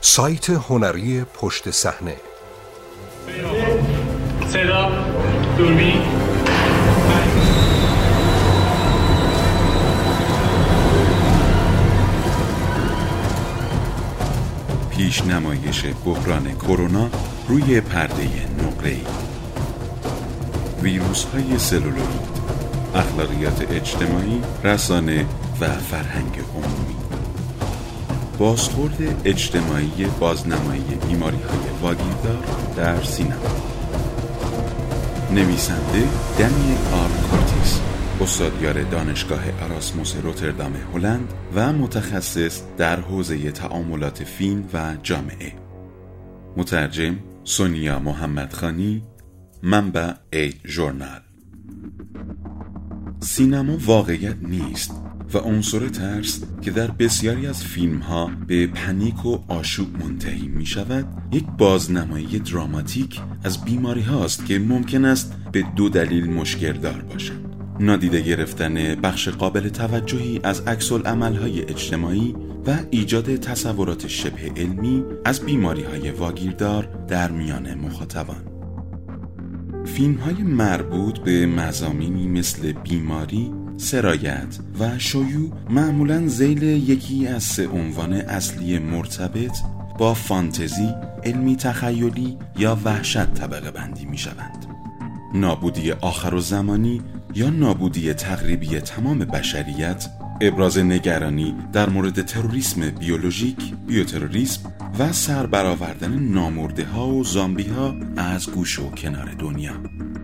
سایت هنری پشت صحنه. صدا دوربین. پیش نمایش بحران کرونا روی پرده نقره ویروس های سلولوری اخلاقیات اجتماعی رسانه و فرهنگ عمومی. بازخورد اجتماعی بازنمایی بیماری های واگیردار در سینما نویسنده دنیل آر کارتیس استادیار دانشگاه اراسموس روتردام هلند و متخصص در حوزه تعاملات فیلم و جامعه. مترجم سونیا محمدخانی منبع ای ژورنال سینما واقعیت نیست. و عنصر ترس که در بسیاری از فیلم ها به پنیک و آشوب منتهی می شود یک بازنمایی دراماتیک از بیماری هاست که ممکن است به دو دلیل مشکل دار باشند. نادیده گرفتن بخش قابل توجهی از عکس های اجتماعی و ایجاد تصورات شبه علمی از بیماری های واگیردار در میان مخاطبان. فیلم های مربوط به مزامینی مثل بیماری، سرایت و شیوع معمولا زیل یکی از سه عنوان اصلی مرتبط با فانتزی، علمی تخیلی یا وحشت طبقه بندی می شوند. نابودی آخر و زمانی یا نابودی تقریبی تمام بشریت ابراز نگرانی در مورد تروریسم بیولوژیک، بیوتروریسم و سربرآوردن نامرده ها و زامبی ها از گوش و کنار دنیا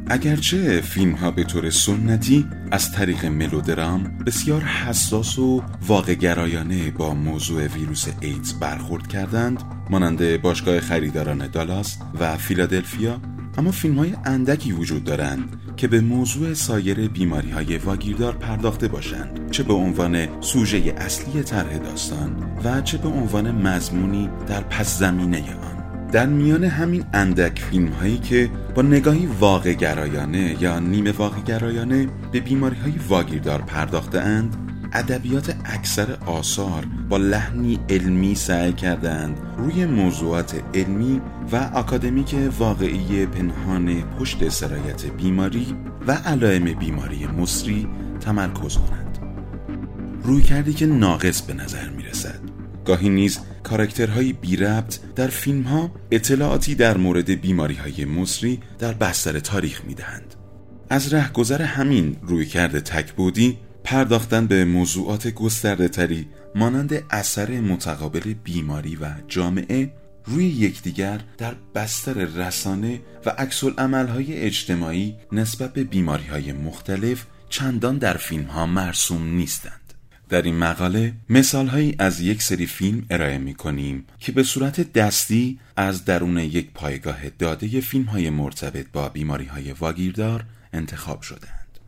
اگرچه فیلم ها به طور سنتی از طریق ملودرام بسیار حساس و واقع گرایانه با موضوع ویروس ایدز برخورد کردند مانند باشگاه خریداران دالاس و فیلادلفیا اما فیلم های اندکی وجود دارند که به موضوع سایر بیماری های واگیردار پرداخته باشند چه به عنوان سوژه اصلی طرح داستان و چه به عنوان مضمونی در پس زمینه آن. در میان همین اندک فیلم هایی که با نگاهی واقع گرایانه یا نیمه واقع گرایانه به بیماری های واگیردار پرداخته اند ادبیات اکثر آثار با لحنی علمی سعی کردند روی موضوعات علمی و اکادمیک واقعی پنهان پشت سرایت بیماری و علائم بیماری مصری تمرکز کنند. روی کردی که ناقص به نظر می رسد گاهی نیز کاراکترهای بی ربط در فیلم ها اطلاعاتی در مورد بیماری های مصری در بستر تاریخ می دهند. از رهگذر همین روی کرده تکبودی پرداختن به موضوعات گسترده تری مانند اثر متقابل بیماری و جامعه روی یکدیگر در بستر رسانه و عکس های اجتماعی نسبت به بیماری های مختلف چندان در فیلم ها مرسوم نیستند. در این مقاله مثال هایی از یک سری فیلم ارائه می کنیم که به صورت دستی از درون یک پایگاه داده فیلم های مرتبط با بیماری های واگیردار انتخاب شدند.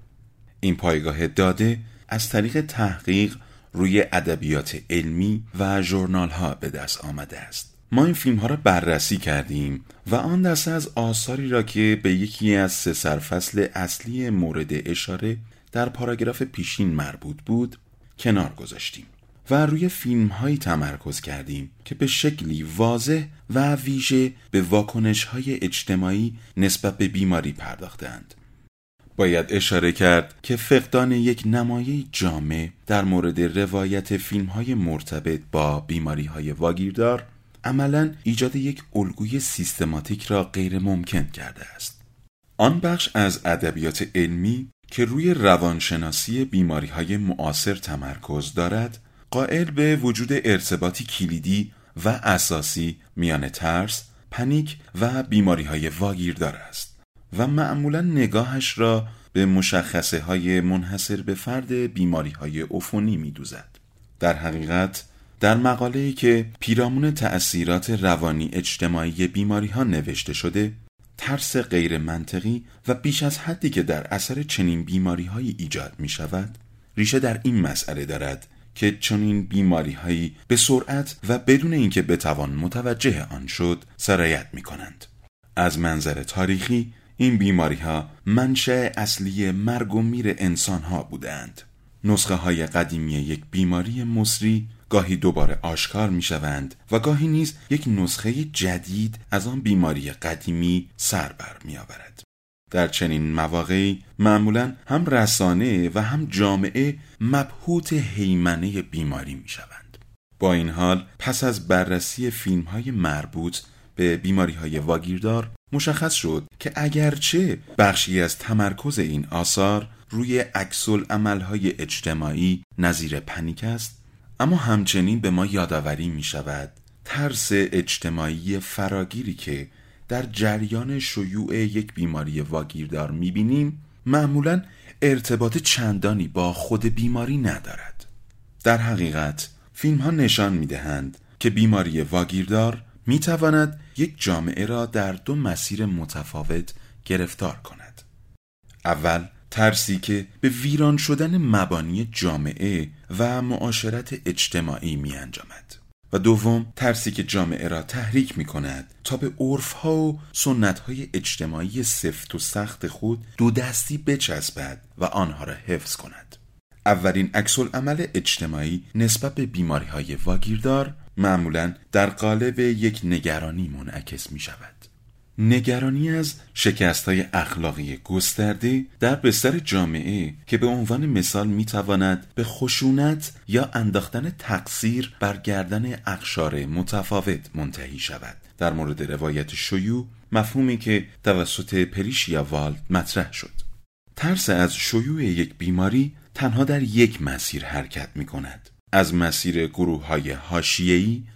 این پایگاه داده از طریق تحقیق روی ادبیات علمی و جورنال ها به دست آمده است ما این فیلم ها را بررسی کردیم و آن دسته از آثاری را که به یکی از سه سرفصل اصلی مورد اشاره در پاراگراف پیشین مربوط بود کنار گذاشتیم و روی فیلم هایی تمرکز کردیم که به شکلی واضح و ویژه به واکنش های اجتماعی نسبت به بیماری پرداختند باید اشاره کرد که فقدان یک نمایه جامع در مورد روایت فیلم های مرتبط با بیماری های واگیردار عملا ایجاد یک الگوی سیستماتیک را غیر ممکن کرده است. آن بخش از ادبیات علمی که روی روانشناسی بیماری های معاصر تمرکز دارد قائل به وجود ارتباطی کلیدی و اساسی میان ترس، پنیک و بیماری های واگیردار است. و معمولا نگاهش را به مشخصه های منحصر به فرد بیماری های افونی می دوزد. در حقیقت در مقاله که پیرامون تأثیرات روانی اجتماعی بیماری ها نوشته شده ترس غیر منطقی و بیش از حدی که در اثر چنین بیماری هایی ایجاد می شود ریشه در این مسئله دارد که چنین بیماری هایی به سرعت و بدون اینکه بتوان متوجه آن شد سرایت می کنند. از منظر تاریخی این بیماری ها منشأ اصلی مرگ و میر انسان ها بودند. نسخه های قدیمی یک بیماری مصری گاهی دوباره آشکار می شوند و گاهی نیز یک نسخه جدید از آن بیماری قدیمی سر بر می آورد. در چنین مواقعی معمولا هم رسانه و هم جامعه مبهوت حیمنه بیماری می شوند. با این حال پس از بررسی فیلم های مربوط به بیماری های واگیردار مشخص شد که اگرچه بخشی از تمرکز این آثار روی عکسل عملهای اجتماعی نظیر پنیک است اما همچنین به ما یادآوری می شود ترس اجتماعی فراگیری که در جریان شیوع یک بیماری واگیردار می بینیم معمولا ارتباط چندانی با خود بیماری ندارد. در حقیقت فیلم ها نشان می دهند که بیماری واگیردار می تواند یک جامعه را در دو مسیر متفاوت گرفتار کند. اول ترسی که به ویران شدن مبانی جامعه و معاشرت اجتماعی می انجامد. و دوم ترسی که جامعه را تحریک می کند تا به عرف ها و سنت های اجتماعی سفت و سخت خود دو دستی بچسبد و آنها را حفظ کند اولین عکس عمل اجتماعی نسبت به بیماری های واگیردار معمولا در قالب یک نگرانی منعکس می شود نگرانی از شکست های اخلاقی گسترده در بستر جامعه که به عنوان مثال می تواند به خشونت یا انداختن تقصیر بر گردن اقشار متفاوت منتهی شود. در مورد روایت شیوع مفهومی که توسط پریشیا والد مطرح شد. ترس از شیوع یک بیماری تنها در یک مسیر حرکت می کند از مسیر گروه های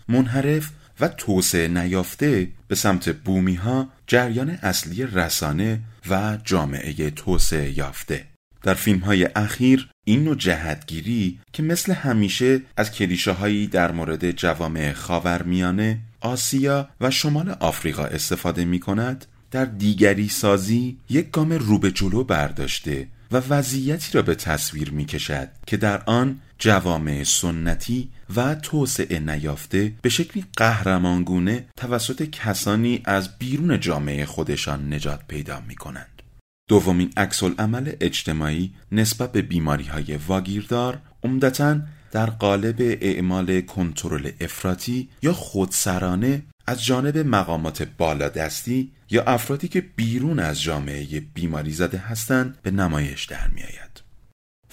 منحرف و توسعه نیافته به سمت بومی ها جریان اصلی رسانه و جامعه توسعه یافته. در فیلم های اخیر این نوع جهتگیری که مثل همیشه از کلیشه هایی در مورد جوامع خاورمیانه، آسیا و شمال آفریقا استفاده می کند در دیگری سازی یک گام رو به جلو برداشته و وضعیتی را به تصویر می کشد که در آن جوامع سنتی و توسعه نیافته به شکلی قهرمانگونه توسط کسانی از بیرون جامعه خودشان نجات پیدا می کنند. دومین عکس عمل اجتماعی نسبت به بیماری های واگیردار عمدتا در قالب اعمال کنترل افراطی یا خودسرانه از جانب مقامات بالادستی یا افرادی که بیرون از جامعه بیماری زده هستند به نمایش در می آید.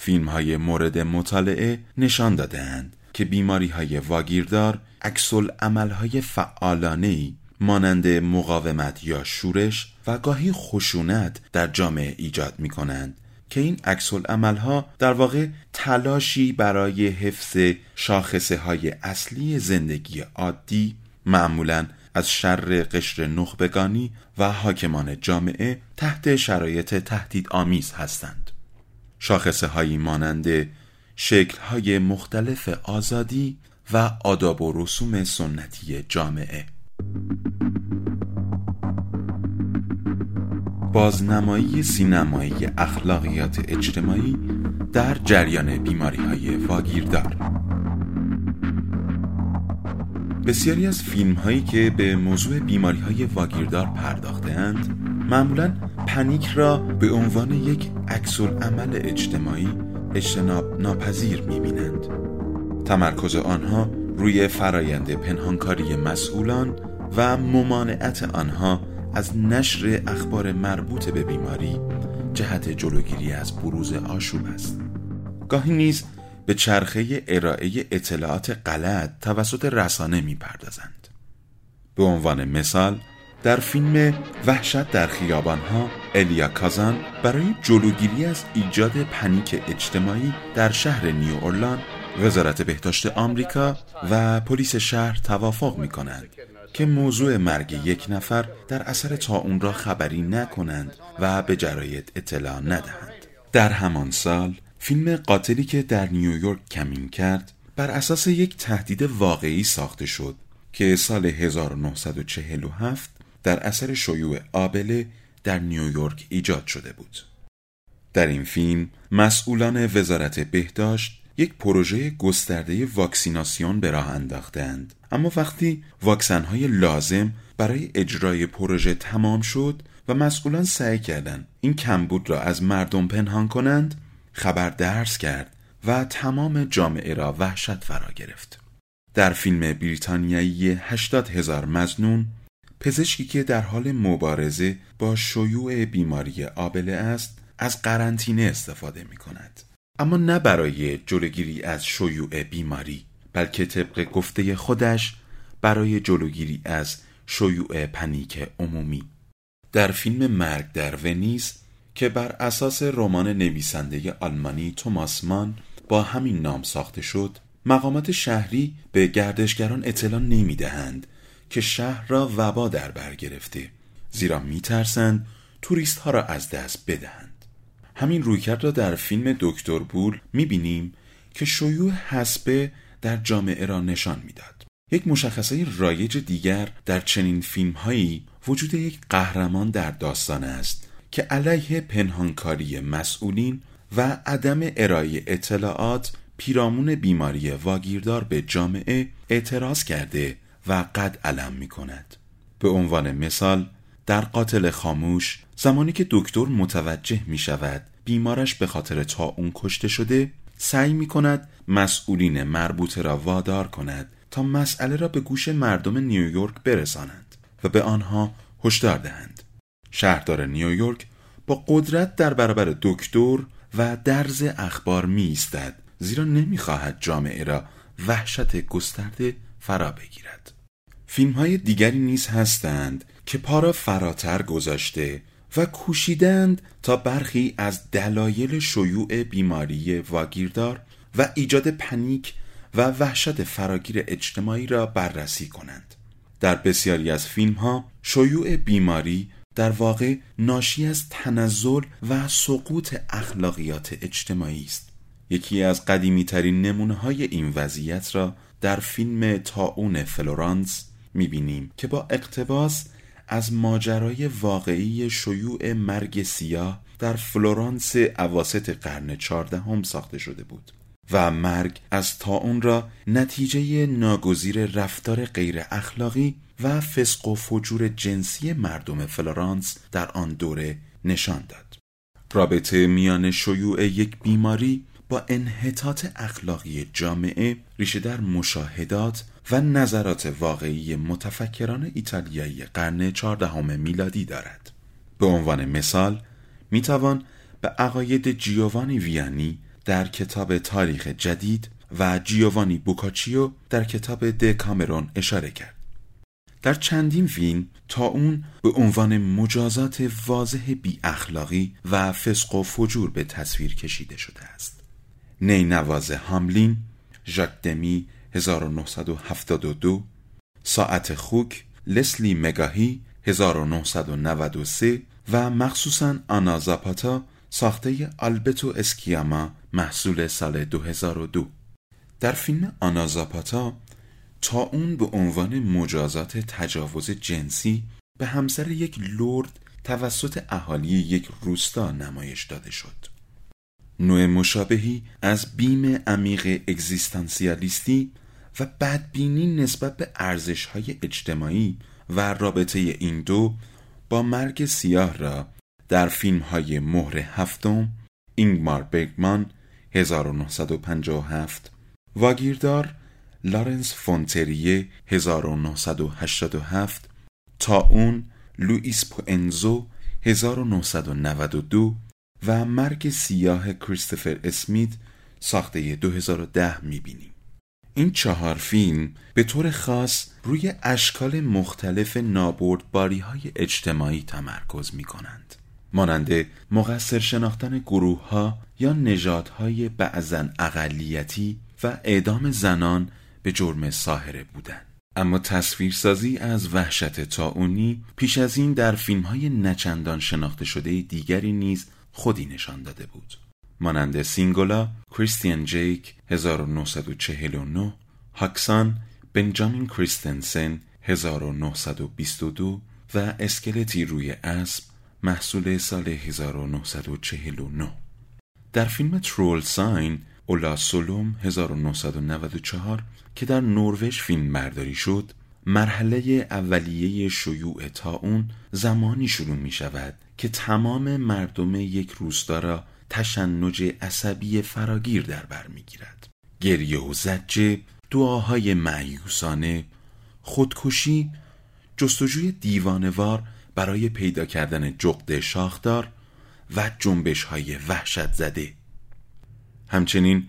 فیلم های مورد مطالعه نشان دادهاند که بیماری های واگیردار اکسل عمل های فعالانه مانند مقاومت یا شورش و گاهی خشونت در جامعه ایجاد می کنند که این عکسل ها در واقع تلاشی برای حفظ شاخصه های اصلی زندگی عادی معمولا از شر قشر نخبگانی و حاکمان جامعه تحت شرایط تهدید آمیز هستند. شاخصه هایی مانند شکل های مختلف آزادی و آداب و رسوم سنتی جامعه. بازنمایی سینمایی اخلاقیات اجتماعی در جریان بیماری های واگیردار. بسیاری از فیلم هایی که به موضوع بیماری های واگیردار پرداختهاند معمولا پنیک را به عنوان یک عکس عمل اجتماعی اجتناب ناپذیر می‌بینند. تمرکز آنها روی فرایند پنهانکاری مسئولان و ممانعت آنها از نشر اخبار مربوط به بیماری جهت جلوگیری از بروز آشوب است. گاهی نیز به چرخه ارائه اطلاعات غلط توسط رسانه می‌پردازند. به عنوان مثال در فیلم وحشت در ها الیا کازان برای جلوگیری از ایجاد پنیک اجتماعی در شهر نیو اورلان وزارت بهداشت آمریکا و پلیس شهر توافق می کنند که موضوع مرگ یک نفر در اثر اون را خبری نکنند و به جرایت اطلاع ندهند. در همان سال فیلم قاتلی که در نیویورک کمین کرد بر اساس یک تهدید واقعی ساخته شد که سال 1947 در اثر شیوع آبله در نیویورک ایجاد شده بود. در این فیلم مسئولان وزارت بهداشت یک پروژه گسترده واکسیناسیون به راه انداختند اما وقتی واکسنهای لازم برای اجرای پروژه تمام شد و مسئولان سعی کردند این کمبود را از مردم پنهان کنند خبر درس کرد و تمام جامعه را وحشت فرا گرفت در فیلم بریتانیایی 80 هزار مزنون پزشکی که در حال مبارزه با شیوع بیماری آبله است از قرنطینه استفاده می کند. اما نه برای جلوگیری از شیوع بیماری بلکه طبق گفته خودش برای جلوگیری از شیوع پنیک عمومی در فیلم مرگ در ونیز که بر اساس رمان نویسنده آلمانی توماس مان با همین نام ساخته شد مقامات شهری به گردشگران اطلاع نمی دهند که شهر را وبا در بر گرفته زیرا می ترسند توریست ها را از دست بدهند همین رویکرد را در فیلم دکتر بول می بینیم که شیوع حسبه در جامعه را نشان می‌داد. یک مشخصه رایج دیگر در چنین فیلم هایی وجود یک قهرمان در داستان است که علیه پنهانکاری مسئولین و عدم ارائه اطلاعات پیرامون بیماری واگیردار به جامعه اعتراض کرده و قد علم می کند. به عنوان مثال در قاتل خاموش زمانی که دکتر متوجه می شود بیمارش به خاطر تا اون کشته شده سعی می کند مسئولین مربوطه را وادار کند تا مسئله را به گوش مردم نیویورک برسانند و به آنها هشدار دهند. شهردار نیویورک با قدرت در برابر دکتر و درز اخبار می ایستد زیرا نمی‌خواهد جامعه را وحشت گسترده فرا بگیرد. فیلم های دیگری نیز هستند که پا فراتر گذاشته و کوشیدند تا برخی از دلایل شیوع بیماری واگیردار و ایجاد پنیک و وحشت فراگیر اجتماعی را بررسی کنند. در بسیاری از فیلم ها شیوع بیماری در واقع ناشی از تنزل و سقوط اخلاقیات اجتماعی است. یکی از قدیمی ترین نمونه های این وضعیت را در فیلم طاعون فلورانس می‌بینیم که با اقتباس از ماجرای واقعی شیوع مرگ سیاه در فلورانس اواسط قرن چهاردهم ساخته شده بود و مرگ از طاعون را نتیجه ناگزیر رفتار غیر اخلاقی و فسق و فجور جنسی مردم فلورانس در آن دوره نشان داد. رابطه میان شیوع یک بیماری با انحطاط اخلاقی جامعه ریشه در مشاهدات و نظرات واقعی متفکران ایتالیایی قرن چهاردهم میلادی دارد. به عنوان مثال می‌توان به عقاید جیوانی ویانی در کتاب تاریخ جدید و جیوانی بوکاچیو در کتاب د کامرون اشاره کرد. در چندین فیلم تا اون به عنوان مجازات واضح بی اخلاقی و فسق و فجور به تصویر کشیده شده است. نینواز هاملین، ژاک دمی 1972 ساعت خوک لسلی مگاهی 1993 و مخصوصا آنا زاپاتا ساخته آلبتو اسکیاما محصول سال 2002 در فیلم آنا زاپاتا تا اون به عنوان مجازات تجاوز جنسی به همسر یک لرد توسط اهالی یک روستا نمایش داده شد. نوع مشابهی از بیم عمیق اگزیستانسیالیستی و بدبینی نسبت به های اجتماعی و رابطه این دو با مرگ سیاه را در فیلم های مهر هفتم اینگمار برگمان 1957 واگیردار لارنس فونتریه 1987 تا اون لوئیس پوئنزو 1992 و مرگ سیاه کریستوفر اسمیت ساخته 2010 می‌بینیم. این چهار فیلم به طور خاص روی اشکال مختلف نابردباری های اجتماعی تمرکز می کنند. مانند مقصر شناختن گروه ها یا نژادهای بعضا اقلیتی و اعدام زنان به جرم ساهره بودن اما تصویرسازی از وحشت تاونی پیش از این در فیلم های نچندان شناخته شده دیگری نیز خودی نشان داده بود. مانند سینگولا، کریستیان جیک 1949 هاکسان، بنجامین کریستنسن 1922 و اسکلتی روی اسب محصول سال 1949 در فیلم ترول ساین اولا سولوم 1994 که در نروژ فیلم برداری شد مرحله اولیه شیوع اون زمانی شروع می شود که تمام مردم یک روستا را تشنج عصبی فراگیر در بر می گیرد. گریه و زجه دعاهای معیوسانه خودکشی جستجوی دیوانوار برای پیدا کردن جغد شاخدار و جنبش های وحشت زده همچنین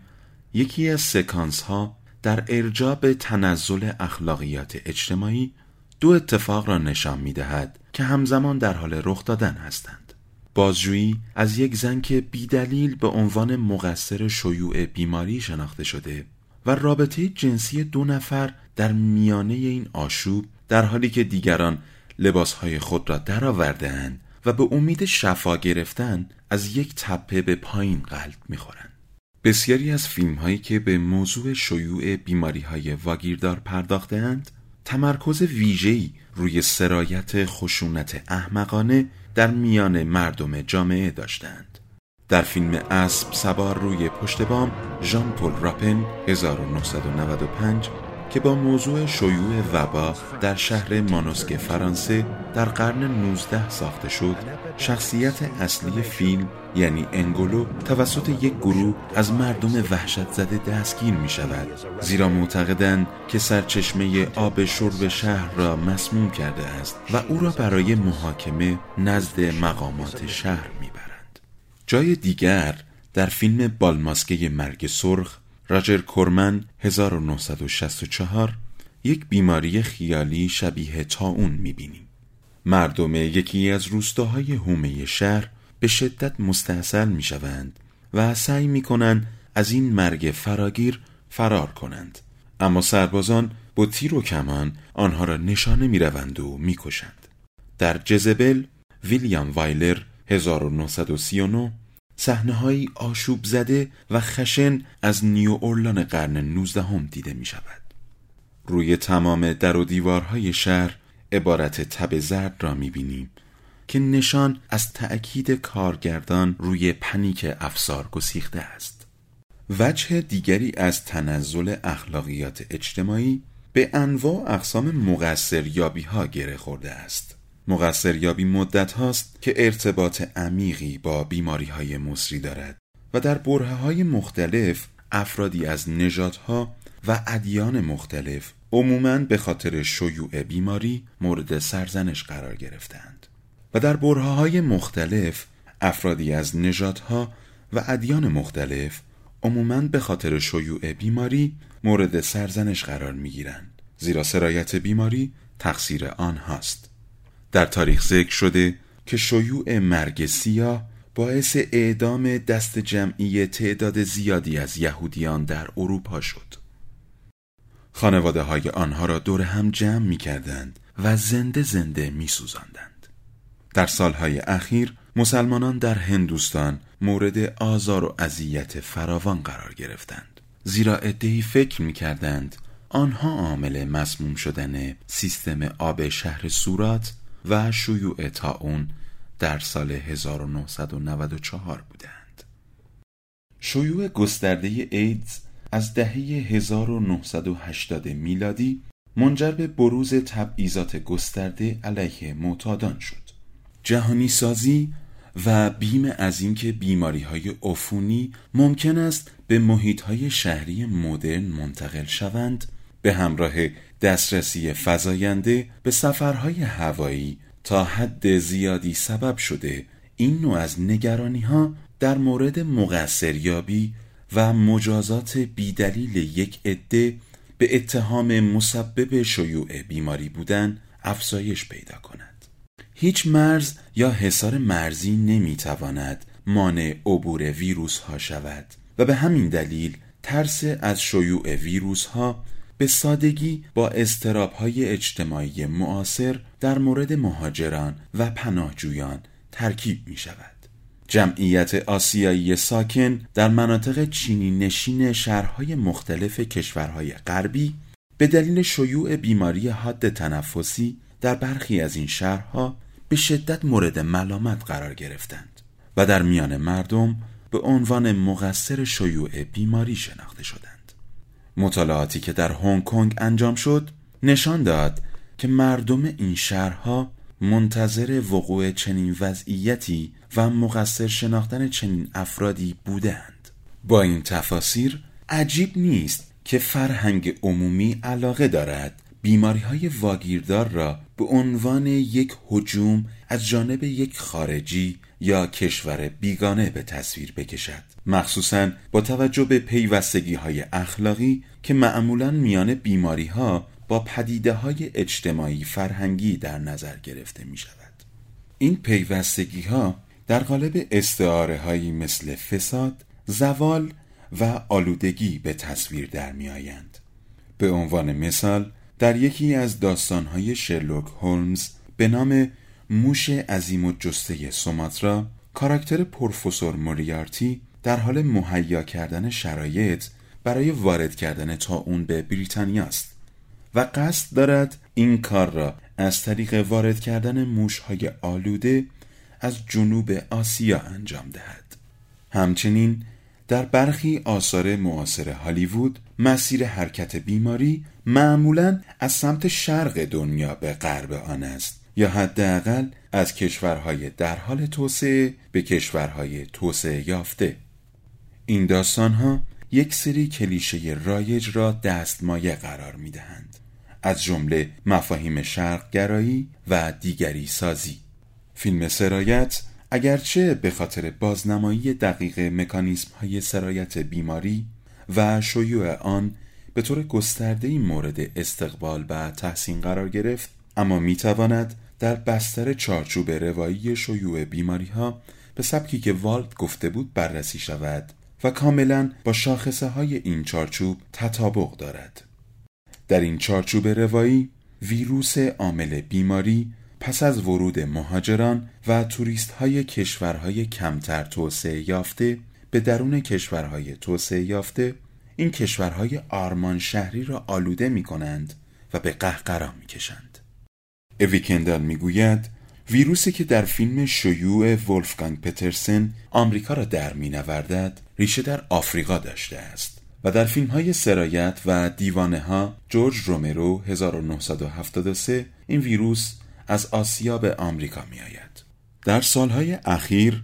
یکی از سکانس ها در ارجاع به تنزل اخلاقیات اجتماعی دو اتفاق را نشان می دهد که همزمان در حال رخ دادن هستند بازجویی از یک زن که بیدلیل به عنوان مقصر شیوع بیماری شناخته شده و رابطه جنسی دو نفر در میانه این آشوب در حالی که دیگران لباسهای خود را درآوردهاند و به امید شفا گرفتن از یک تپه به پایین قلب می‌خورند. بسیاری از فیلم هایی که به موضوع شیوع بیماری های واگیردار پرداختهاند تمرکز ویژه‌ای روی سرایت خشونت احمقانه در میان مردم جامعه داشتند. در فیلم اسب سوار روی پشت بام ژان پل راپن 1995 که با موضوع شیوع وبا در شهر مانوسک فرانسه در قرن 19 ساخته شد شخصیت اصلی فیلم یعنی انگولو توسط یک گروه از مردم وحشت زده دستگیر می شود زیرا معتقدند که سرچشمه آب شرب شهر را مسموم کرده است و او را برای محاکمه نزد مقامات شهر می‌برند. جای دیگر در فیلم بالماسکه مرگ سرخ راجر کورمن 1964 یک بیماری خیالی شبیه تاون می‌بینیم. مردم یکی از روستاهای هومه شهر به شدت مستحصل می‌شوند و سعی می‌کنند از این مرگ فراگیر فرار کنند. اما سربازان با تیر و کمان آنها را نشانه می‌روند و می‌کشند. در جزبل ویلیام وایلر 1939 صحنههایی آشوب زده و خشن از نیو اورلان قرن 19 هم دیده می شود. روی تمام در و دیوارهای شهر عبارت تب زرد را می بینیم که نشان از تأکید کارگردان روی پنیک افسار گسیخته است. وجه دیگری از تنزل اخلاقیات اجتماعی به انواع اقسام مقصر یابی ها گره خورده است. مقصریابی مدت هاست که ارتباط عمیقی با بیماری های مصری دارد و در بره های مختلف افرادی از نژادها و ادیان مختلف عموماً به خاطر شیوع بیماری مورد سرزنش قرار گرفتند و در بره های مختلف افرادی از نژادها و ادیان مختلف عموماً به خاطر شیوع بیماری مورد سرزنش قرار می گیرند زیرا سرایت بیماری تقصیر آن هاست در تاریخ ذکر شده که شیوع مرگ سیاه باعث اعدام دست جمعی تعداد زیادی از یهودیان در اروپا شد. خانواده های آنها را دور هم جمع می کردند و زنده زنده می سوزندند. در سالهای اخیر مسلمانان در هندوستان مورد آزار و اذیت فراوان قرار گرفتند. زیرا ادهی فکر می کردند آنها عامل مسموم شدن سیستم آب شهر سورات و شیوع تاون در سال 1994 بودند. شیوع گسترده ایدز از دهه 1980 میلادی منجر به بروز تبعیضات گسترده علیه معتادان شد. جهانی سازی و بیم از اینکه بیماری های عفونی ممکن است به محیط های شهری مدرن منتقل شوند به همراه دسترسی فزاینده به سفرهای هوایی تا حد زیادی سبب شده این نوع از نگرانی ها در مورد مقصریابی و مجازات بیدلیل یک عده به اتهام مسبب شیوع بیماری بودن افزایش پیدا کند. هیچ مرز یا حصار مرزی نمی‌تواند مانع عبور ویروس ها شود و به همین دلیل ترس از شیوع ویروس ها به سادگی با استراب های اجتماعی معاصر در مورد مهاجران و پناهجویان ترکیب می شود. جمعیت آسیایی ساکن در مناطق چینی نشین شهرهای مختلف کشورهای غربی به دلیل شیوع بیماری حاد تنفسی در برخی از این شهرها به شدت مورد ملامت قرار گرفتند و در میان مردم به عنوان مقصر شیوع بیماری شناخته شدند. مطالعاتی که در هنگ کنگ انجام شد نشان داد که مردم این شهرها منتظر وقوع چنین وضعیتی و مقصر شناختن چنین افرادی بودند. با این تفاسیر عجیب نیست که فرهنگ عمومی علاقه دارد. بیماری های واگیردار را به عنوان یک هجوم از جانب یک خارجی یا کشور بیگانه به تصویر بکشد مخصوصا با توجه به پیوستگی های اخلاقی که معمولا میان بیماری ها با پدیده های اجتماعی فرهنگی در نظر گرفته می شود این پیوستگی ها در قالب استعاره هایی مثل فساد، زوال و آلودگی به تصویر در می آیند. به عنوان مثال در یکی از داستانهای شرلوک هولمز به نام موش عظیم و جسته سوماترا کاراکتر پروفسور موریارتی در حال مهیا کردن شرایط برای وارد کردن تا اون به بریتانیا است و قصد دارد این کار را از طریق وارد کردن موشهای آلوده از جنوب آسیا انجام دهد. همچنین در برخی آثار معاصر هالیوود مسیر حرکت بیماری معمولا از سمت شرق دنیا به غرب آن است. یا حداقل از کشورهای در حال توسعه به کشورهای توسعه یافته. این داستانها یک سری کلیشه رایج را دستمایه قرار می دهند از جمله مفاهیم شرقگرایی و دیگری سازی. فیلم سرایت اگرچه به خاطر بازنمایی دقیق مکانیسم های سرایت بیماری و شیوع آن به طور گسترده مورد استقبال و تحسین قرار گرفت اما می تواند در بستر چارچوب روایی شیوع بیماری ها به سبکی که والد گفته بود بررسی شود و کاملا با شاخصه های این چارچوب تطابق دارد در این چارچوب روایی ویروس عامل بیماری پس از ورود مهاجران و توریست های کشورهای کمتر توسعه یافته به درون کشورهای توسعه یافته این کشورهای آرمان شهری را آلوده می کنند و به قهقرا می کشند. اویکندال می گوید ویروسی که در فیلم شیوع ولفگانگ پترسن آمریکا را در می نوردد ریشه در آفریقا داشته است و در فیلم های سرایت و دیوانه ها جورج رومرو 1973 این ویروس از آسیا به آمریکا می آید. در سالهای اخیر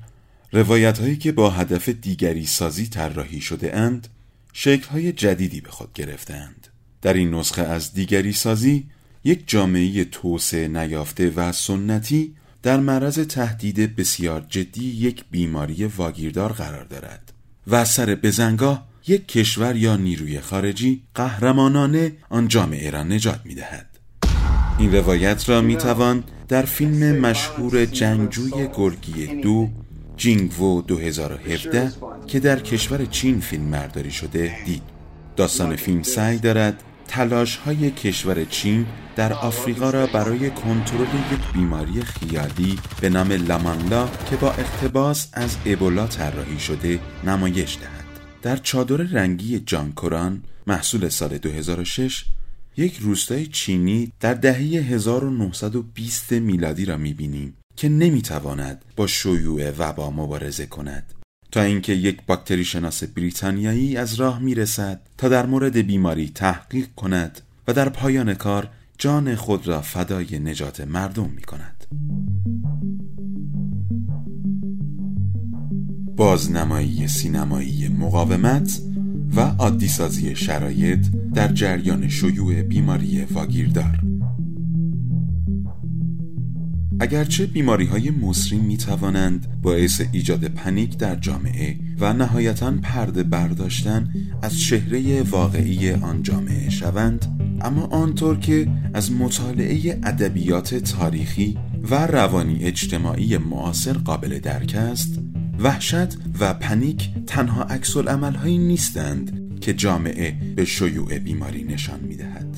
روایت هایی که با هدف دیگری سازی طراحی شده اند شکل های جدیدی به خود گرفتند. در این نسخه از دیگری سازی یک جامعه توسعه نیافته و سنتی در معرض تهدید بسیار جدی یک بیماری واگیردار قرار دارد و سر بزنگاه یک کشور یا نیروی خارجی قهرمانانه آن جامعه را نجات می دهد. این روایت را می توان در فیلم مشهور جنگجوی گرگی دو جینگوو 2017 که در کشور چین فیلم مرداری شده دید داستان فیلم سعی دارد تلاش های کشور چین در آفریقا را برای کنترل یک بیماری خیالی به نام لامانلا که با اقتباس از ابولا طراحی شده نمایش دهد. در چادر رنگی جان کوران محصول سال 2006 یک روستای چینی در دهه 1920 میلادی را می‌بینیم که نمی‌تواند با شیوع وبا مبارزه کند. تا اینکه یک باکتری شناس بریتانیایی از راه می‌رسد تا در مورد بیماری تحقیق کند و در پایان کار جان خود را فدای نجات مردم می کند. بازنمایی سینمایی مقاومت و عادیسازی شرایط در جریان شیوع بیماری واگیردار اگرچه بیماری های مصری می توانند باعث ایجاد پنیک در جامعه و نهایتا پرده برداشتن از چهره واقعی آن جامعه شوند اما آنطور که از مطالعه ادبیات تاریخی و روانی اجتماعی معاصر قابل درک است وحشت و پنیک تنها عکس هایی نیستند که جامعه به شیوع بیماری نشان می دهد.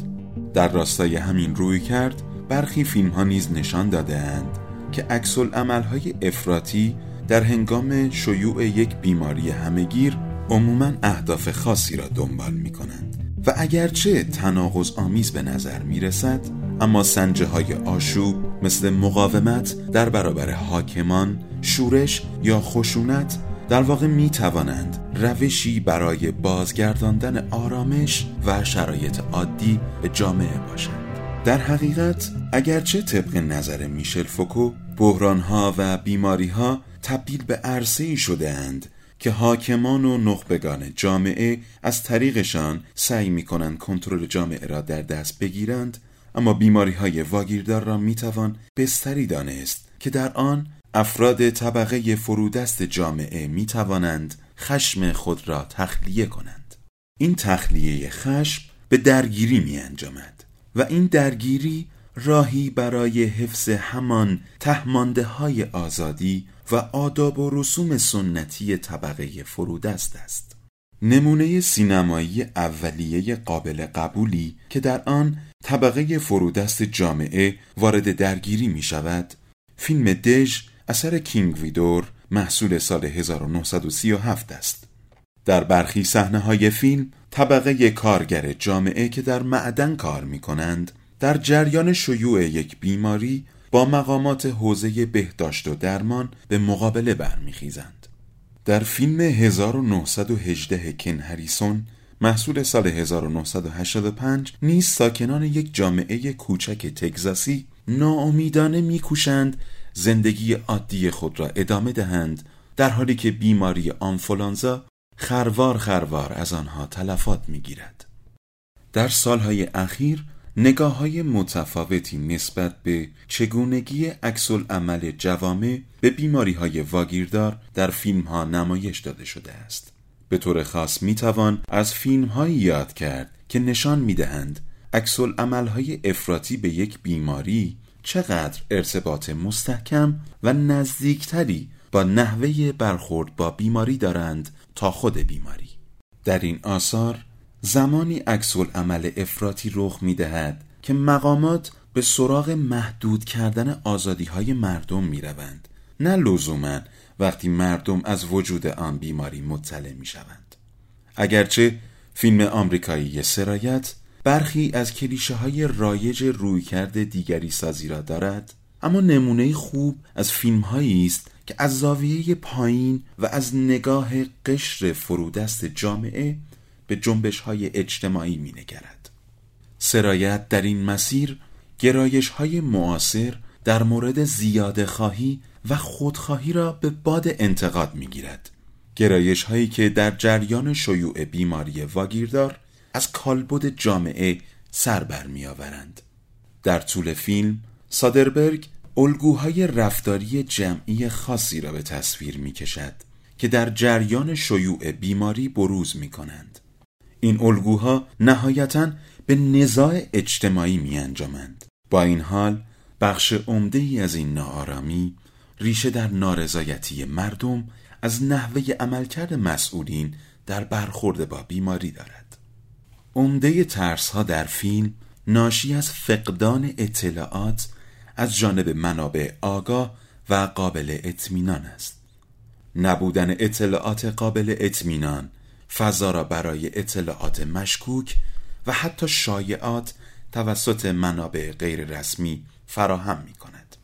در راستای همین روی کرد برخی فیلم ها نیز نشان داده اند که عکس های افراطی در هنگام شیوع یک بیماری همهگیر عموما اهداف خاصی را دنبال می کنند و اگرچه تناقض آمیز به نظر می رسد اما سنجه های آشوب مثل مقاومت در برابر حاکمان، شورش یا خشونت در واقع می توانند روشی برای بازگرداندن آرامش و شرایط عادی به جامعه باشند. در حقیقت اگرچه طبق نظر میشل فوکو بحرانها و بیماریها تبدیل به عرصه شده اند که حاکمان و نخبگان جامعه از طریقشان سعی می کنند کنترل جامعه را در دست بگیرند اما بیماری های واگیردار را می توان بستری دانست که در آن افراد طبقه فرودست جامعه می توانند خشم خود را تخلیه کنند. این تخلیه خشم به درگیری می انجامد و این درگیری راهی برای حفظ همان تهمانده های آزادی و آداب و رسوم سنتی طبقه فرودست است نمونه سینمایی اولیه قابل قبولی که در آن طبقه فرودست جامعه وارد درگیری می شود فیلم دژ اثر کینگ ویدور محصول سال 1937 است. در برخی صحنه های فیلم طبقه کارگر جامعه که در معدن کار می کنند در جریان شیوع یک بیماری با مقامات حوزه بهداشت و درمان به مقابله برمیخیزند. در فیلم 1918 کن هریسون محصول سال 1985 نیز ساکنان یک جامعه کوچک تگزاسی ناامیدانه میکوشند زندگی عادی خود را ادامه دهند در حالی که بیماری آنفولانزا خروار خروار از آنها تلفات می‌گیرد. در سالهای اخیر نگاه های متفاوتی نسبت به چگونگی عکس عمل جوامع به بیماری های واگیردار در فیلم ها نمایش داده شده است. به طور خاص می توان از فیلم هایی یاد کرد که نشان می دهند عکس های افراطی به یک بیماری چقدر ارتباط مستحکم و نزدیکتری با نحوه برخورد با بیماری دارند تا خود بیماری. در این آثار زمانی عکس عمل افراطی رخ می دهد که مقامات به سراغ محدود کردن آزادی های مردم می روند نه لزوما وقتی مردم از وجود آن بیماری مطلع می شوند اگرچه فیلم آمریکایی سرایت برخی از کلیشه های رایج رویکرد دیگری سازی را دارد اما نمونه خوب از فیلم هایی است که از زاویه پایین و از نگاه قشر فرودست جامعه به جنبش های اجتماعی می نگرد. سرایت در این مسیر گرایش های معاصر در مورد زیاده خواهی و خودخواهی را به باد انتقاد می گیرد. گرایش هایی که در جریان شیوع بیماری واگیردار از کالبد جامعه سر بر می آورند. در طول فیلم سادربرگ الگوهای رفتاری جمعی خاصی را به تصویر می کشد که در جریان شیوع بیماری بروز می کنند. این الگوها نهایتا به نزاع اجتماعی می انجامند. با این حال بخش عمده ای از این ناآرامی ریشه در نارضایتی مردم از نحوه عملکرد مسئولین در برخورد با بیماری دارد. عمده ترس ها در فیلم ناشی از فقدان اطلاعات از جانب منابع آگاه و قابل اطمینان است. نبودن اطلاعات قابل اطمینان فضا را برای اطلاعات مشکوک و حتی شایعات توسط منابع غیر رسمی فراهم می کند.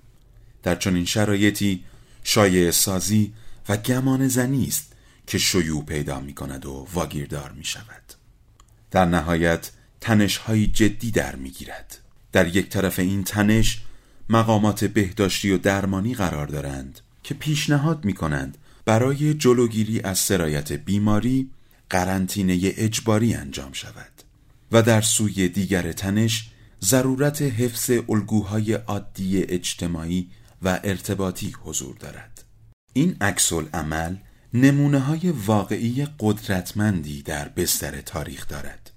در چنین شرایطی شایع سازی و گمان زنی است که شیوع پیدا می کند و واگیردار می شود. در نهایت تنش های جدی در می گیرد. در یک طرف این تنش مقامات بهداشتی و درمانی قرار دارند که پیشنهاد می کنند برای جلوگیری از سرایت بیماری قرنطینه اجباری انجام شود و در سوی دیگر تنش ضرورت حفظ الگوهای عادی اجتماعی و ارتباطی حضور دارد. این عکس عمل نمونه های واقعی قدرتمندی در بستر تاریخ دارد.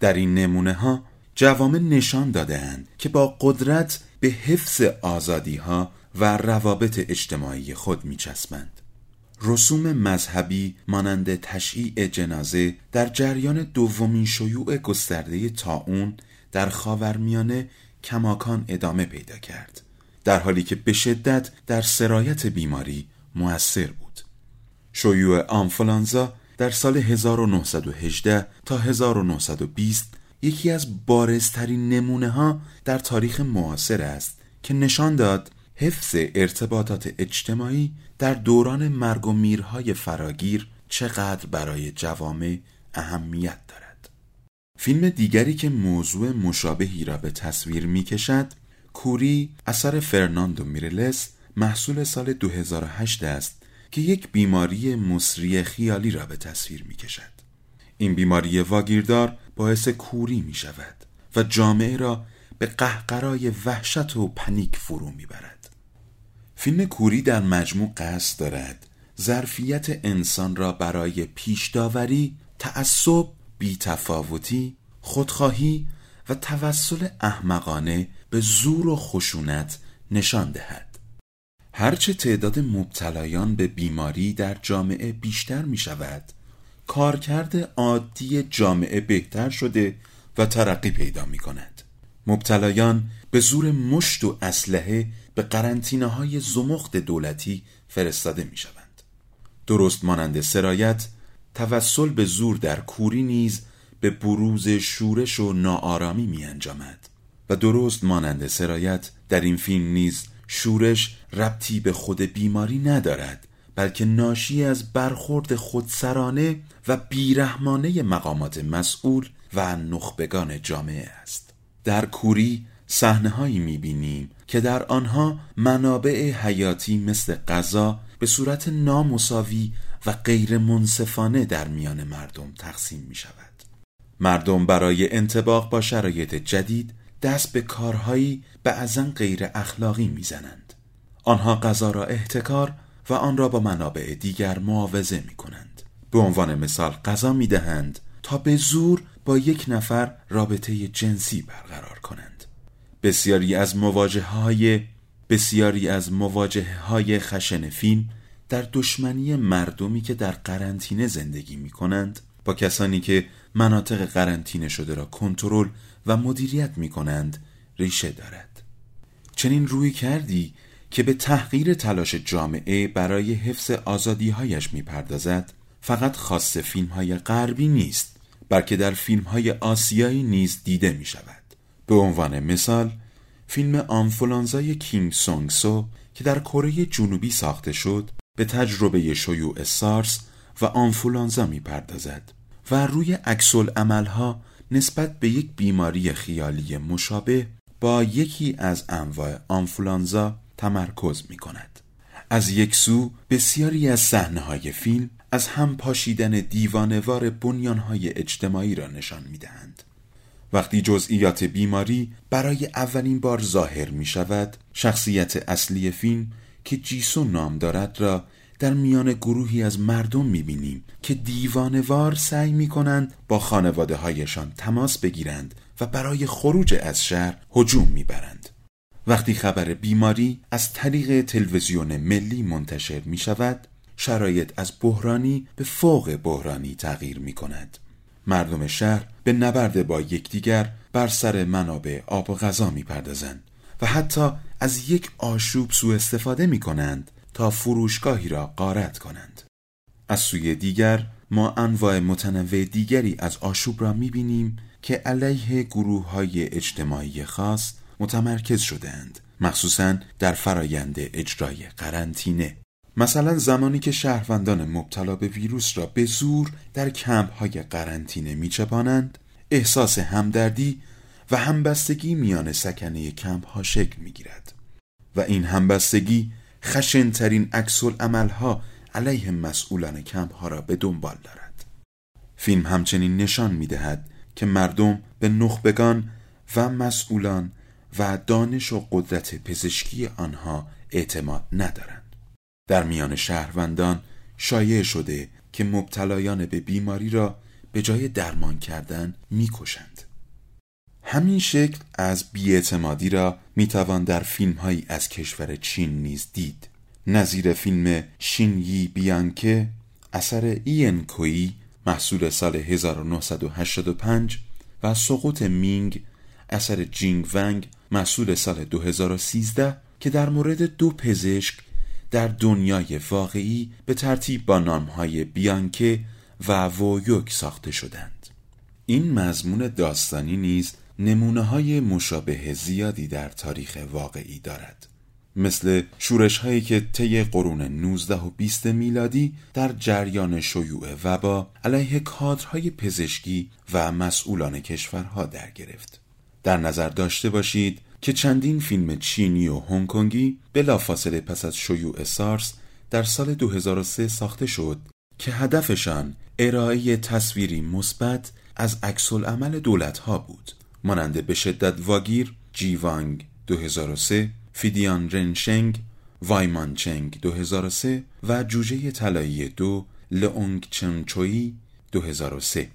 در این نمونه ها جوامع نشان دادهاند که با قدرت به حفظ آزادی ها و روابط اجتماعی خود می چسبند. رسوم مذهبی مانند تشییع جنازه در جریان دومین شیوع گسترده تاون در خاورمیانه کماکان ادامه پیدا کرد در حالی که به شدت در سرایت بیماری موثر بود شیوع آنفولانزا در سال 1918 تا 1920 یکی از بارزترین نمونه ها در تاریخ معاصر است که نشان داد حفظ ارتباطات اجتماعی در دوران مرگ و میرهای فراگیر چقدر برای جوامع اهمیت دارد فیلم دیگری که موضوع مشابهی را به تصویر می کشد کوری اثر فرناندو میرلس محصول سال 2008 است که یک بیماری مصری خیالی را به تصویر می کشد. این بیماری واگیردار باعث کوری می شود و جامعه را به قهقرای وحشت و پنیک فرو می برد. فیلم کوری در مجموع قصد دارد ظرفیت انسان را برای پیشداوری، تعصب، بیتفاوتی، خودخواهی و توسل احمقانه به زور و خشونت نشان دهد. هرچه تعداد مبتلایان به بیماری در جامعه بیشتر می شود، کارکرد عادی جامعه بهتر شده و ترقی پیدا می کند. مبتلایان به زور مشت و اسلحه به قرنطینه های زمخت دولتی فرستاده می شوند. درست مانند سرایت توسل به زور در کوری نیز به بروز شورش و ناآرامی می انجامد و درست مانند سرایت در این فیلم نیز شورش ربطی به خود بیماری ندارد بلکه ناشی از برخورد خودسرانه و بیرحمانه مقامات مسئول و نخبگان جامعه است در کوری صحنه هایی می که در آنها منابع حیاتی مثل غذا به صورت نامساوی و غیر منصفانه در میان مردم تقسیم می شود. مردم برای انتباق با شرایط جدید دست به کارهایی بعضا غیر اخلاقی می‌زنند. آنها غذا را احتکار و آن را با منابع دیگر معاوضه می کنند. به عنوان مثال غذا می دهند تا به زور با یک نفر رابطه جنسی برقرار کنند. بسیاری از مواجه های بسیاری از مواجهه های خشن فیلم در دشمنی مردمی که در قرنطینه زندگی می کنند با کسانی که مناطق قرنطینه شده را کنترل و مدیریت می کنند ریشه دارد چنین روی کردی که به تحقیر تلاش جامعه برای حفظ آزادیهایش می پردازد فقط خاص فیلم های غربی نیست بلکه در فیلم های آسیایی نیز دیده می شود به عنوان مثال فیلم آنفولانزای کینگ سونگ سو که در کره جنوبی ساخته شد به تجربه شیوع سارس و آنفولانزا می پردازد و روی عکسل عملها نسبت به یک بیماری خیالی مشابه با یکی از انواع آنفولانزا تمرکز می کند. از یک سو بسیاری از صحنه های فیلم از هم پاشیدن دیوانوار بنیانهای اجتماعی را نشان می دهند. وقتی جزئیات بیماری برای اولین بار ظاهر می شود شخصیت اصلی فیلم که جیسون نام دارد را در میان گروهی از مردم می‌بینیم که دیوانوار سعی می‌کنند با خانواده هایشان تماس بگیرند و برای خروج از شهر هجوم می‌برند. وقتی خبر بیماری از طریق تلویزیون ملی منتشر می شود، شرایط از بحرانی به فوق بحرانی تغییر می کند. مردم شهر به نبرد با یکدیگر بر سر منابع آب و غذا می پردازند و حتی از یک آشوب سوء استفاده می کنند تا فروشگاهی را غارت کنند از سوی دیگر ما انواع متنوع دیگری از آشوب را می بینیم که علیه گروه های اجتماعی خاص متمرکز شدهاند مخصوصا در فرایند اجرای قرنطینه. مثلا زمانی که شهروندان مبتلا به ویروس را به زور در کمپ های قرنطینه میچپانند احساس همدردی و همبستگی میان سکنه کمپ ها شکل می گیرد و این همبستگی خشنترین عکس عملها علیه مسئولان کمپ ها را به دنبال دارد. فیلم همچنین نشان می دهد که مردم به نخبگان و مسئولان و دانش و قدرت پزشکی آنها اعتماد ندارند. در میان شهروندان شایع شده که مبتلایان به بیماری را به جای درمان کردن می‌کشند. همین شکل از بیاعتمادی را می‌توان در فیلم هایی از کشور چین نیز دید. نظیر فیلم شینیی بیانکه اثر این کوی محصول سال 1985 و سقوط مینگ اثر جینگ ونگ محصول سال 2013 که در مورد دو پزشک در دنیای واقعی به ترتیب با نامهای بیانکه و وویوک ساخته شدند. این مضمون داستانی نیز نمونه های مشابه زیادی در تاریخ واقعی دارد. مثل شورش هایی که طی قرون 19 و 20 میلادی در جریان شیوع وبا علیه کادرهای پزشکی و مسئولان کشورها در گرفت در نظر داشته باشید که چندین فیلم چینی و هنگکنگی بلافاصله پس از شیوع سارس در سال 2003 ساخته شد که هدفشان ارائه تصویری مثبت از عکس عمل دولت ها بود. مانند به شدت واگیر جیوانگ 2003 فیدیان رنشنگ وایمانچنگ 2003 و جوجه طلایی دو لونگ چنچوی 2003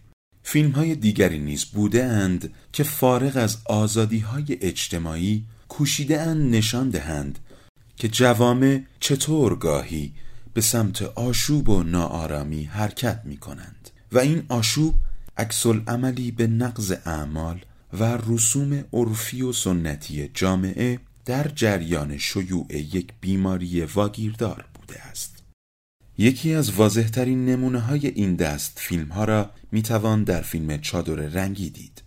فیلم های دیگری نیز بوده اند که فارغ از آزادی های اجتماعی کوشیده اند نشان دهند که جوامع چطور گاهی به سمت آشوب و ناآرامی حرکت می کنند و این آشوب عکس عملی به نقض اعمال و رسوم عرفی و سنتی جامعه در جریان شیوع یک بیماری واگیردار بوده است. یکی از واضحترین نمونه های این دست فیلم ها را می توان در فیلم چادر رنگی دید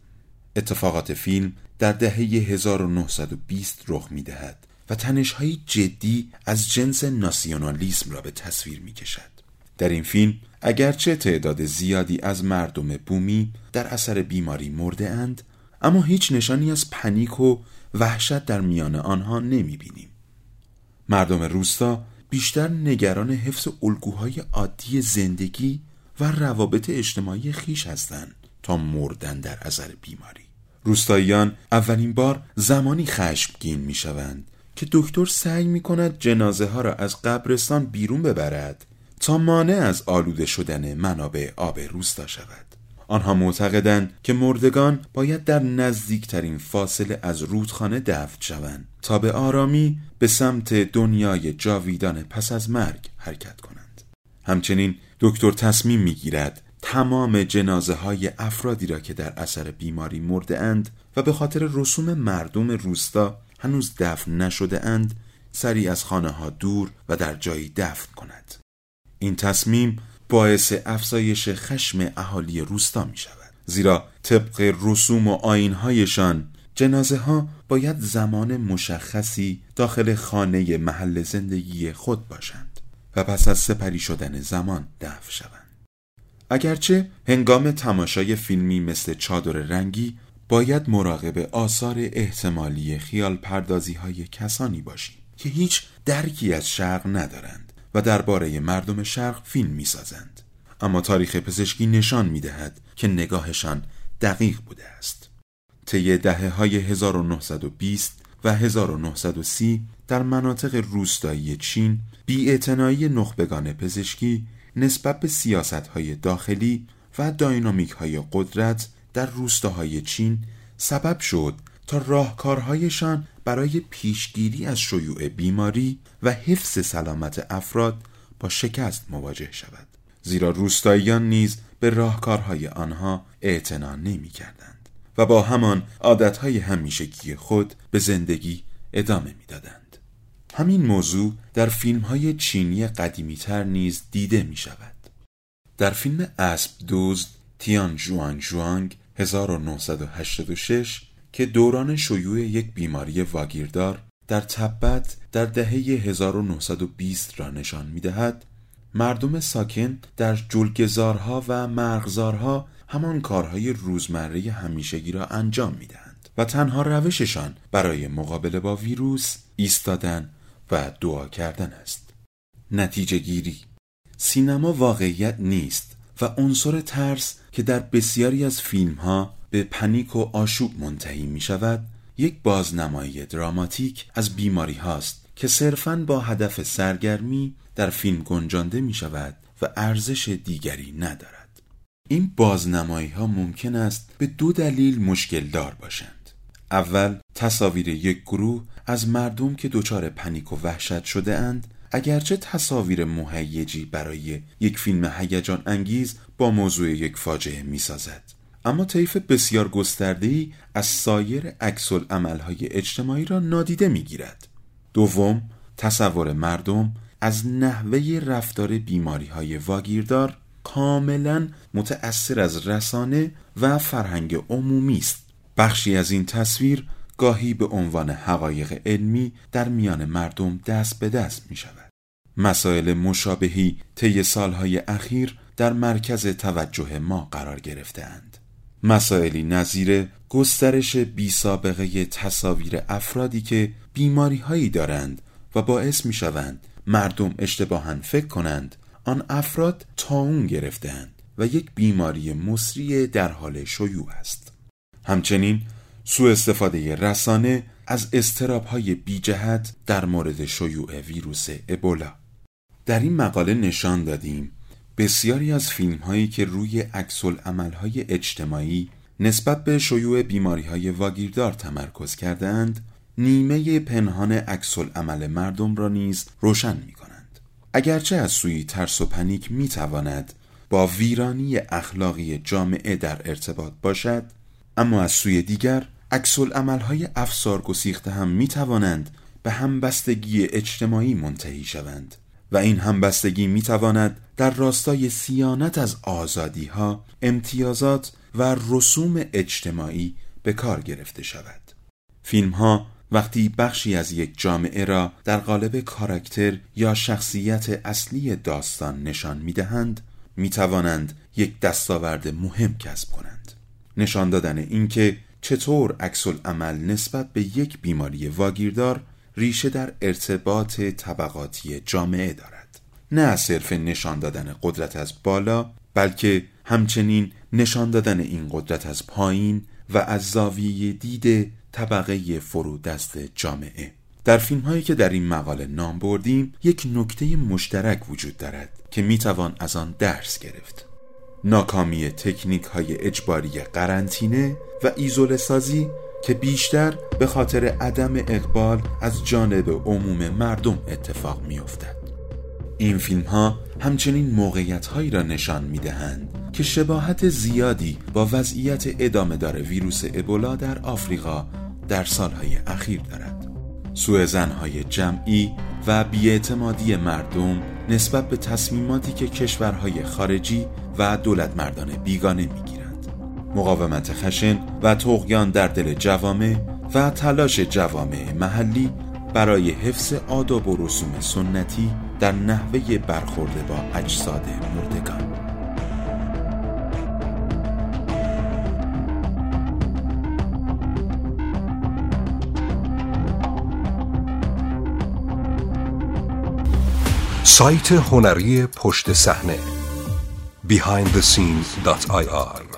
اتفاقات فیلم در دهه 1920 رخ می دهد و های جدی از جنس ناسیونالیسم را به تصویر می کشد در این فیلم اگرچه تعداد زیادی از مردم بومی در اثر بیماری مرده اند اما هیچ نشانی از پنیک و وحشت در میان آنها نمی بینیم. مردم روستا بیشتر نگران حفظ الگوهای عادی زندگی و روابط اجتماعی خیش هستند تا مردن در اثر بیماری. روستاییان اولین بار زمانی خشمگین می شوند که دکتر سعی می کند جنازه ها را از قبرستان بیرون ببرد تا مانع از آلوده شدن منابع آب روستا شود. آنها معتقدند که مردگان باید در نزدیکترین فاصله از رودخانه دفن شوند تا به آرامی به سمت دنیای جاویدان پس از مرگ حرکت کنند. همچنین دکتر تصمیم می‌گیرد تمام جنازه های افرادی را که در اثر بیماری مرده اند و به خاطر رسوم مردم روستا هنوز دفن نشده اند سری از خانه ها دور و در جایی دفن کند. این تصمیم باعث افزایش خشم اهالی روستا می شود زیرا طبق رسوم و آینهایشان جنازه ها باید زمان مشخصی داخل خانه محل زندگی خود باشند و پس از سپری شدن زمان دفن شوند. اگرچه هنگام تماشای فیلمی مثل چادر رنگی باید مراقب آثار احتمالی خیال پردازی های کسانی باشی که هیچ درکی از شرق ندارند. و درباره مردم شرق فیلم می‌سازند. اما تاریخ پزشکی نشان می‌دهد که نگاهشان دقیق بوده است. طی دهه های 1920 و 1930 در مناطق روستایی چین بیاعتنایی نخبگان پزشکی نسبت به سیاست های داخلی و داینامیک های قدرت در روستاهای چین سبب شد تا راهکارهایشان برای پیشگیری از شیوع بیماری و حفظ سلامت افراد با شکست مواجه شود. زیرا روستاییان نیز به راهکارهای آنها اعتنا نمی کردند و با همان عادتهای همیشگی خود به زندگی ادامه دادند همین موضوع در فیلم های چینی قدیمی تر نیز دیده می شود در فیلم اسب دوز تیان جوان جوانگ 1986 که دوران شیوع یک بیماری واگیردار در تبت در دهه 1920 را نشان می دهد مردم ساکن در جلگزارها و مرغزارها همان کارهای روزمره همیشگی را انجام می دهند و تنها روششان برای مقابله با ویروس ایستادن و دعا کردن است. نتیجه گیری سینما واقعیت نیست و عنصر ترس که در بسیاری از فیلم ها به پنیک و آشوب منتهی می شود یک بازنمایی دراماتیک از بیماری هاست که صرفاً با هدف سرگرمی در فیلم گنجانده می شود و ارزش دیگری ندارد. این بازنمایی ها ممکن است به دو دلیل مشکل دار باشند. اول تصاویر یک گروه از مردم که دچار پنیک و وحشت شده اند. اگرچه تصاویر مهیجی برای یک فیلم هیجان انگیز با موضوع یک فاجعه می سازد اما طیف بسیار گسترده‌ای از سایر عکس عملهای اجتماعی را نادیده می‌گیرد. دوم، تصور مردم از نحوه رفتار بیماری های واگیردار کاملا متأثر از رسانه و فرهنگ عمومی است. بخشی از این تصویر گاهی به عنوان حقایق علمی در میان مردم دست به دست می شود. مسائل مشابهی طی سالهای اخیر در مرکز توجه ما قرار گرفتهاند. مسائلی نظیر گسترش بی سابقه تصاویر افرادی که بیماری هایی دارند و باعث می شوند مردم اشتباها فکر کنند آن افراد تاون گرفتهاند و یک بیماری مصری در حال شیوع است. همچنین سوء استفاده رسانه از استراب های بی جهت در مورد شیوع ویروس ابولا. در این مقاله نشان دادیم بسیاری از فیلم هایی که روی عکسل های اجتماعی نسبت به شیوع بیماری های واگیردار تمرکز کردند نیمه پنهان عکسل عمل مردم را نیز روشن می کنند. اگرچه از سوی ترس و پنیک می تواند با ویرانی اخلاقی جامعه در ارتباط باشد اما از سوی دیگر عکسل های افسار گسیخته هم می توانند به همبستگی اجتماعی منتهی شوند و این همبستگی می تواند در راستای سیانت از آزادی ها، امتیازات و رسوم اجتماعی به کار گرفته شود. فیلم ها وقتی بخشی از یک جامعه را در قالب کاراکتر یا شخصیت اصلی داستان نشان می دهند می توانند یک دستاورد مهم کسب کنند. نشان دادن اینکه چطور عکس عمل نسبت به یک بیماری واگیردار ریشه در ارتباط طبقاتی جامعه دارد. نه صرف نشان دادن قدرت از بالا بلکه همچنین نشان دادن این قدرت از پایین و از زاویه دید طبقه فرودست جامعه. در فیلم هایی که در این مقاله نام بردیم یک نکته مشترک وجود دارد که می‌توان از آن درس گرفت. ناکامی تکنیک های اجباری قرنطینه و ایزوله سازی که بیشتر به خاطر عدم اقبال از جانب عموم مردم اتفاق می افتد. این فیلم ها همچنین موقعیت هایی را نشان می دهند که شباهت زیادی با وضعیت ادامه دار ویروس ابولا در آفریقا در سالهای اخیر دارد. سوء زنهای جمعی و بیاعتمادی مردم نسبت به تصمیماتی که کشورهای خارجی و دولت مردان بیگانه می مقاومت خشن و تغیان در دل جوامع و تلاش جوامع محلی برای حفظ آداب و رسوم سنتی در نحوه برخورد با اجساد مردگان. سایت هنری پشت صحنه behindthescenes.ir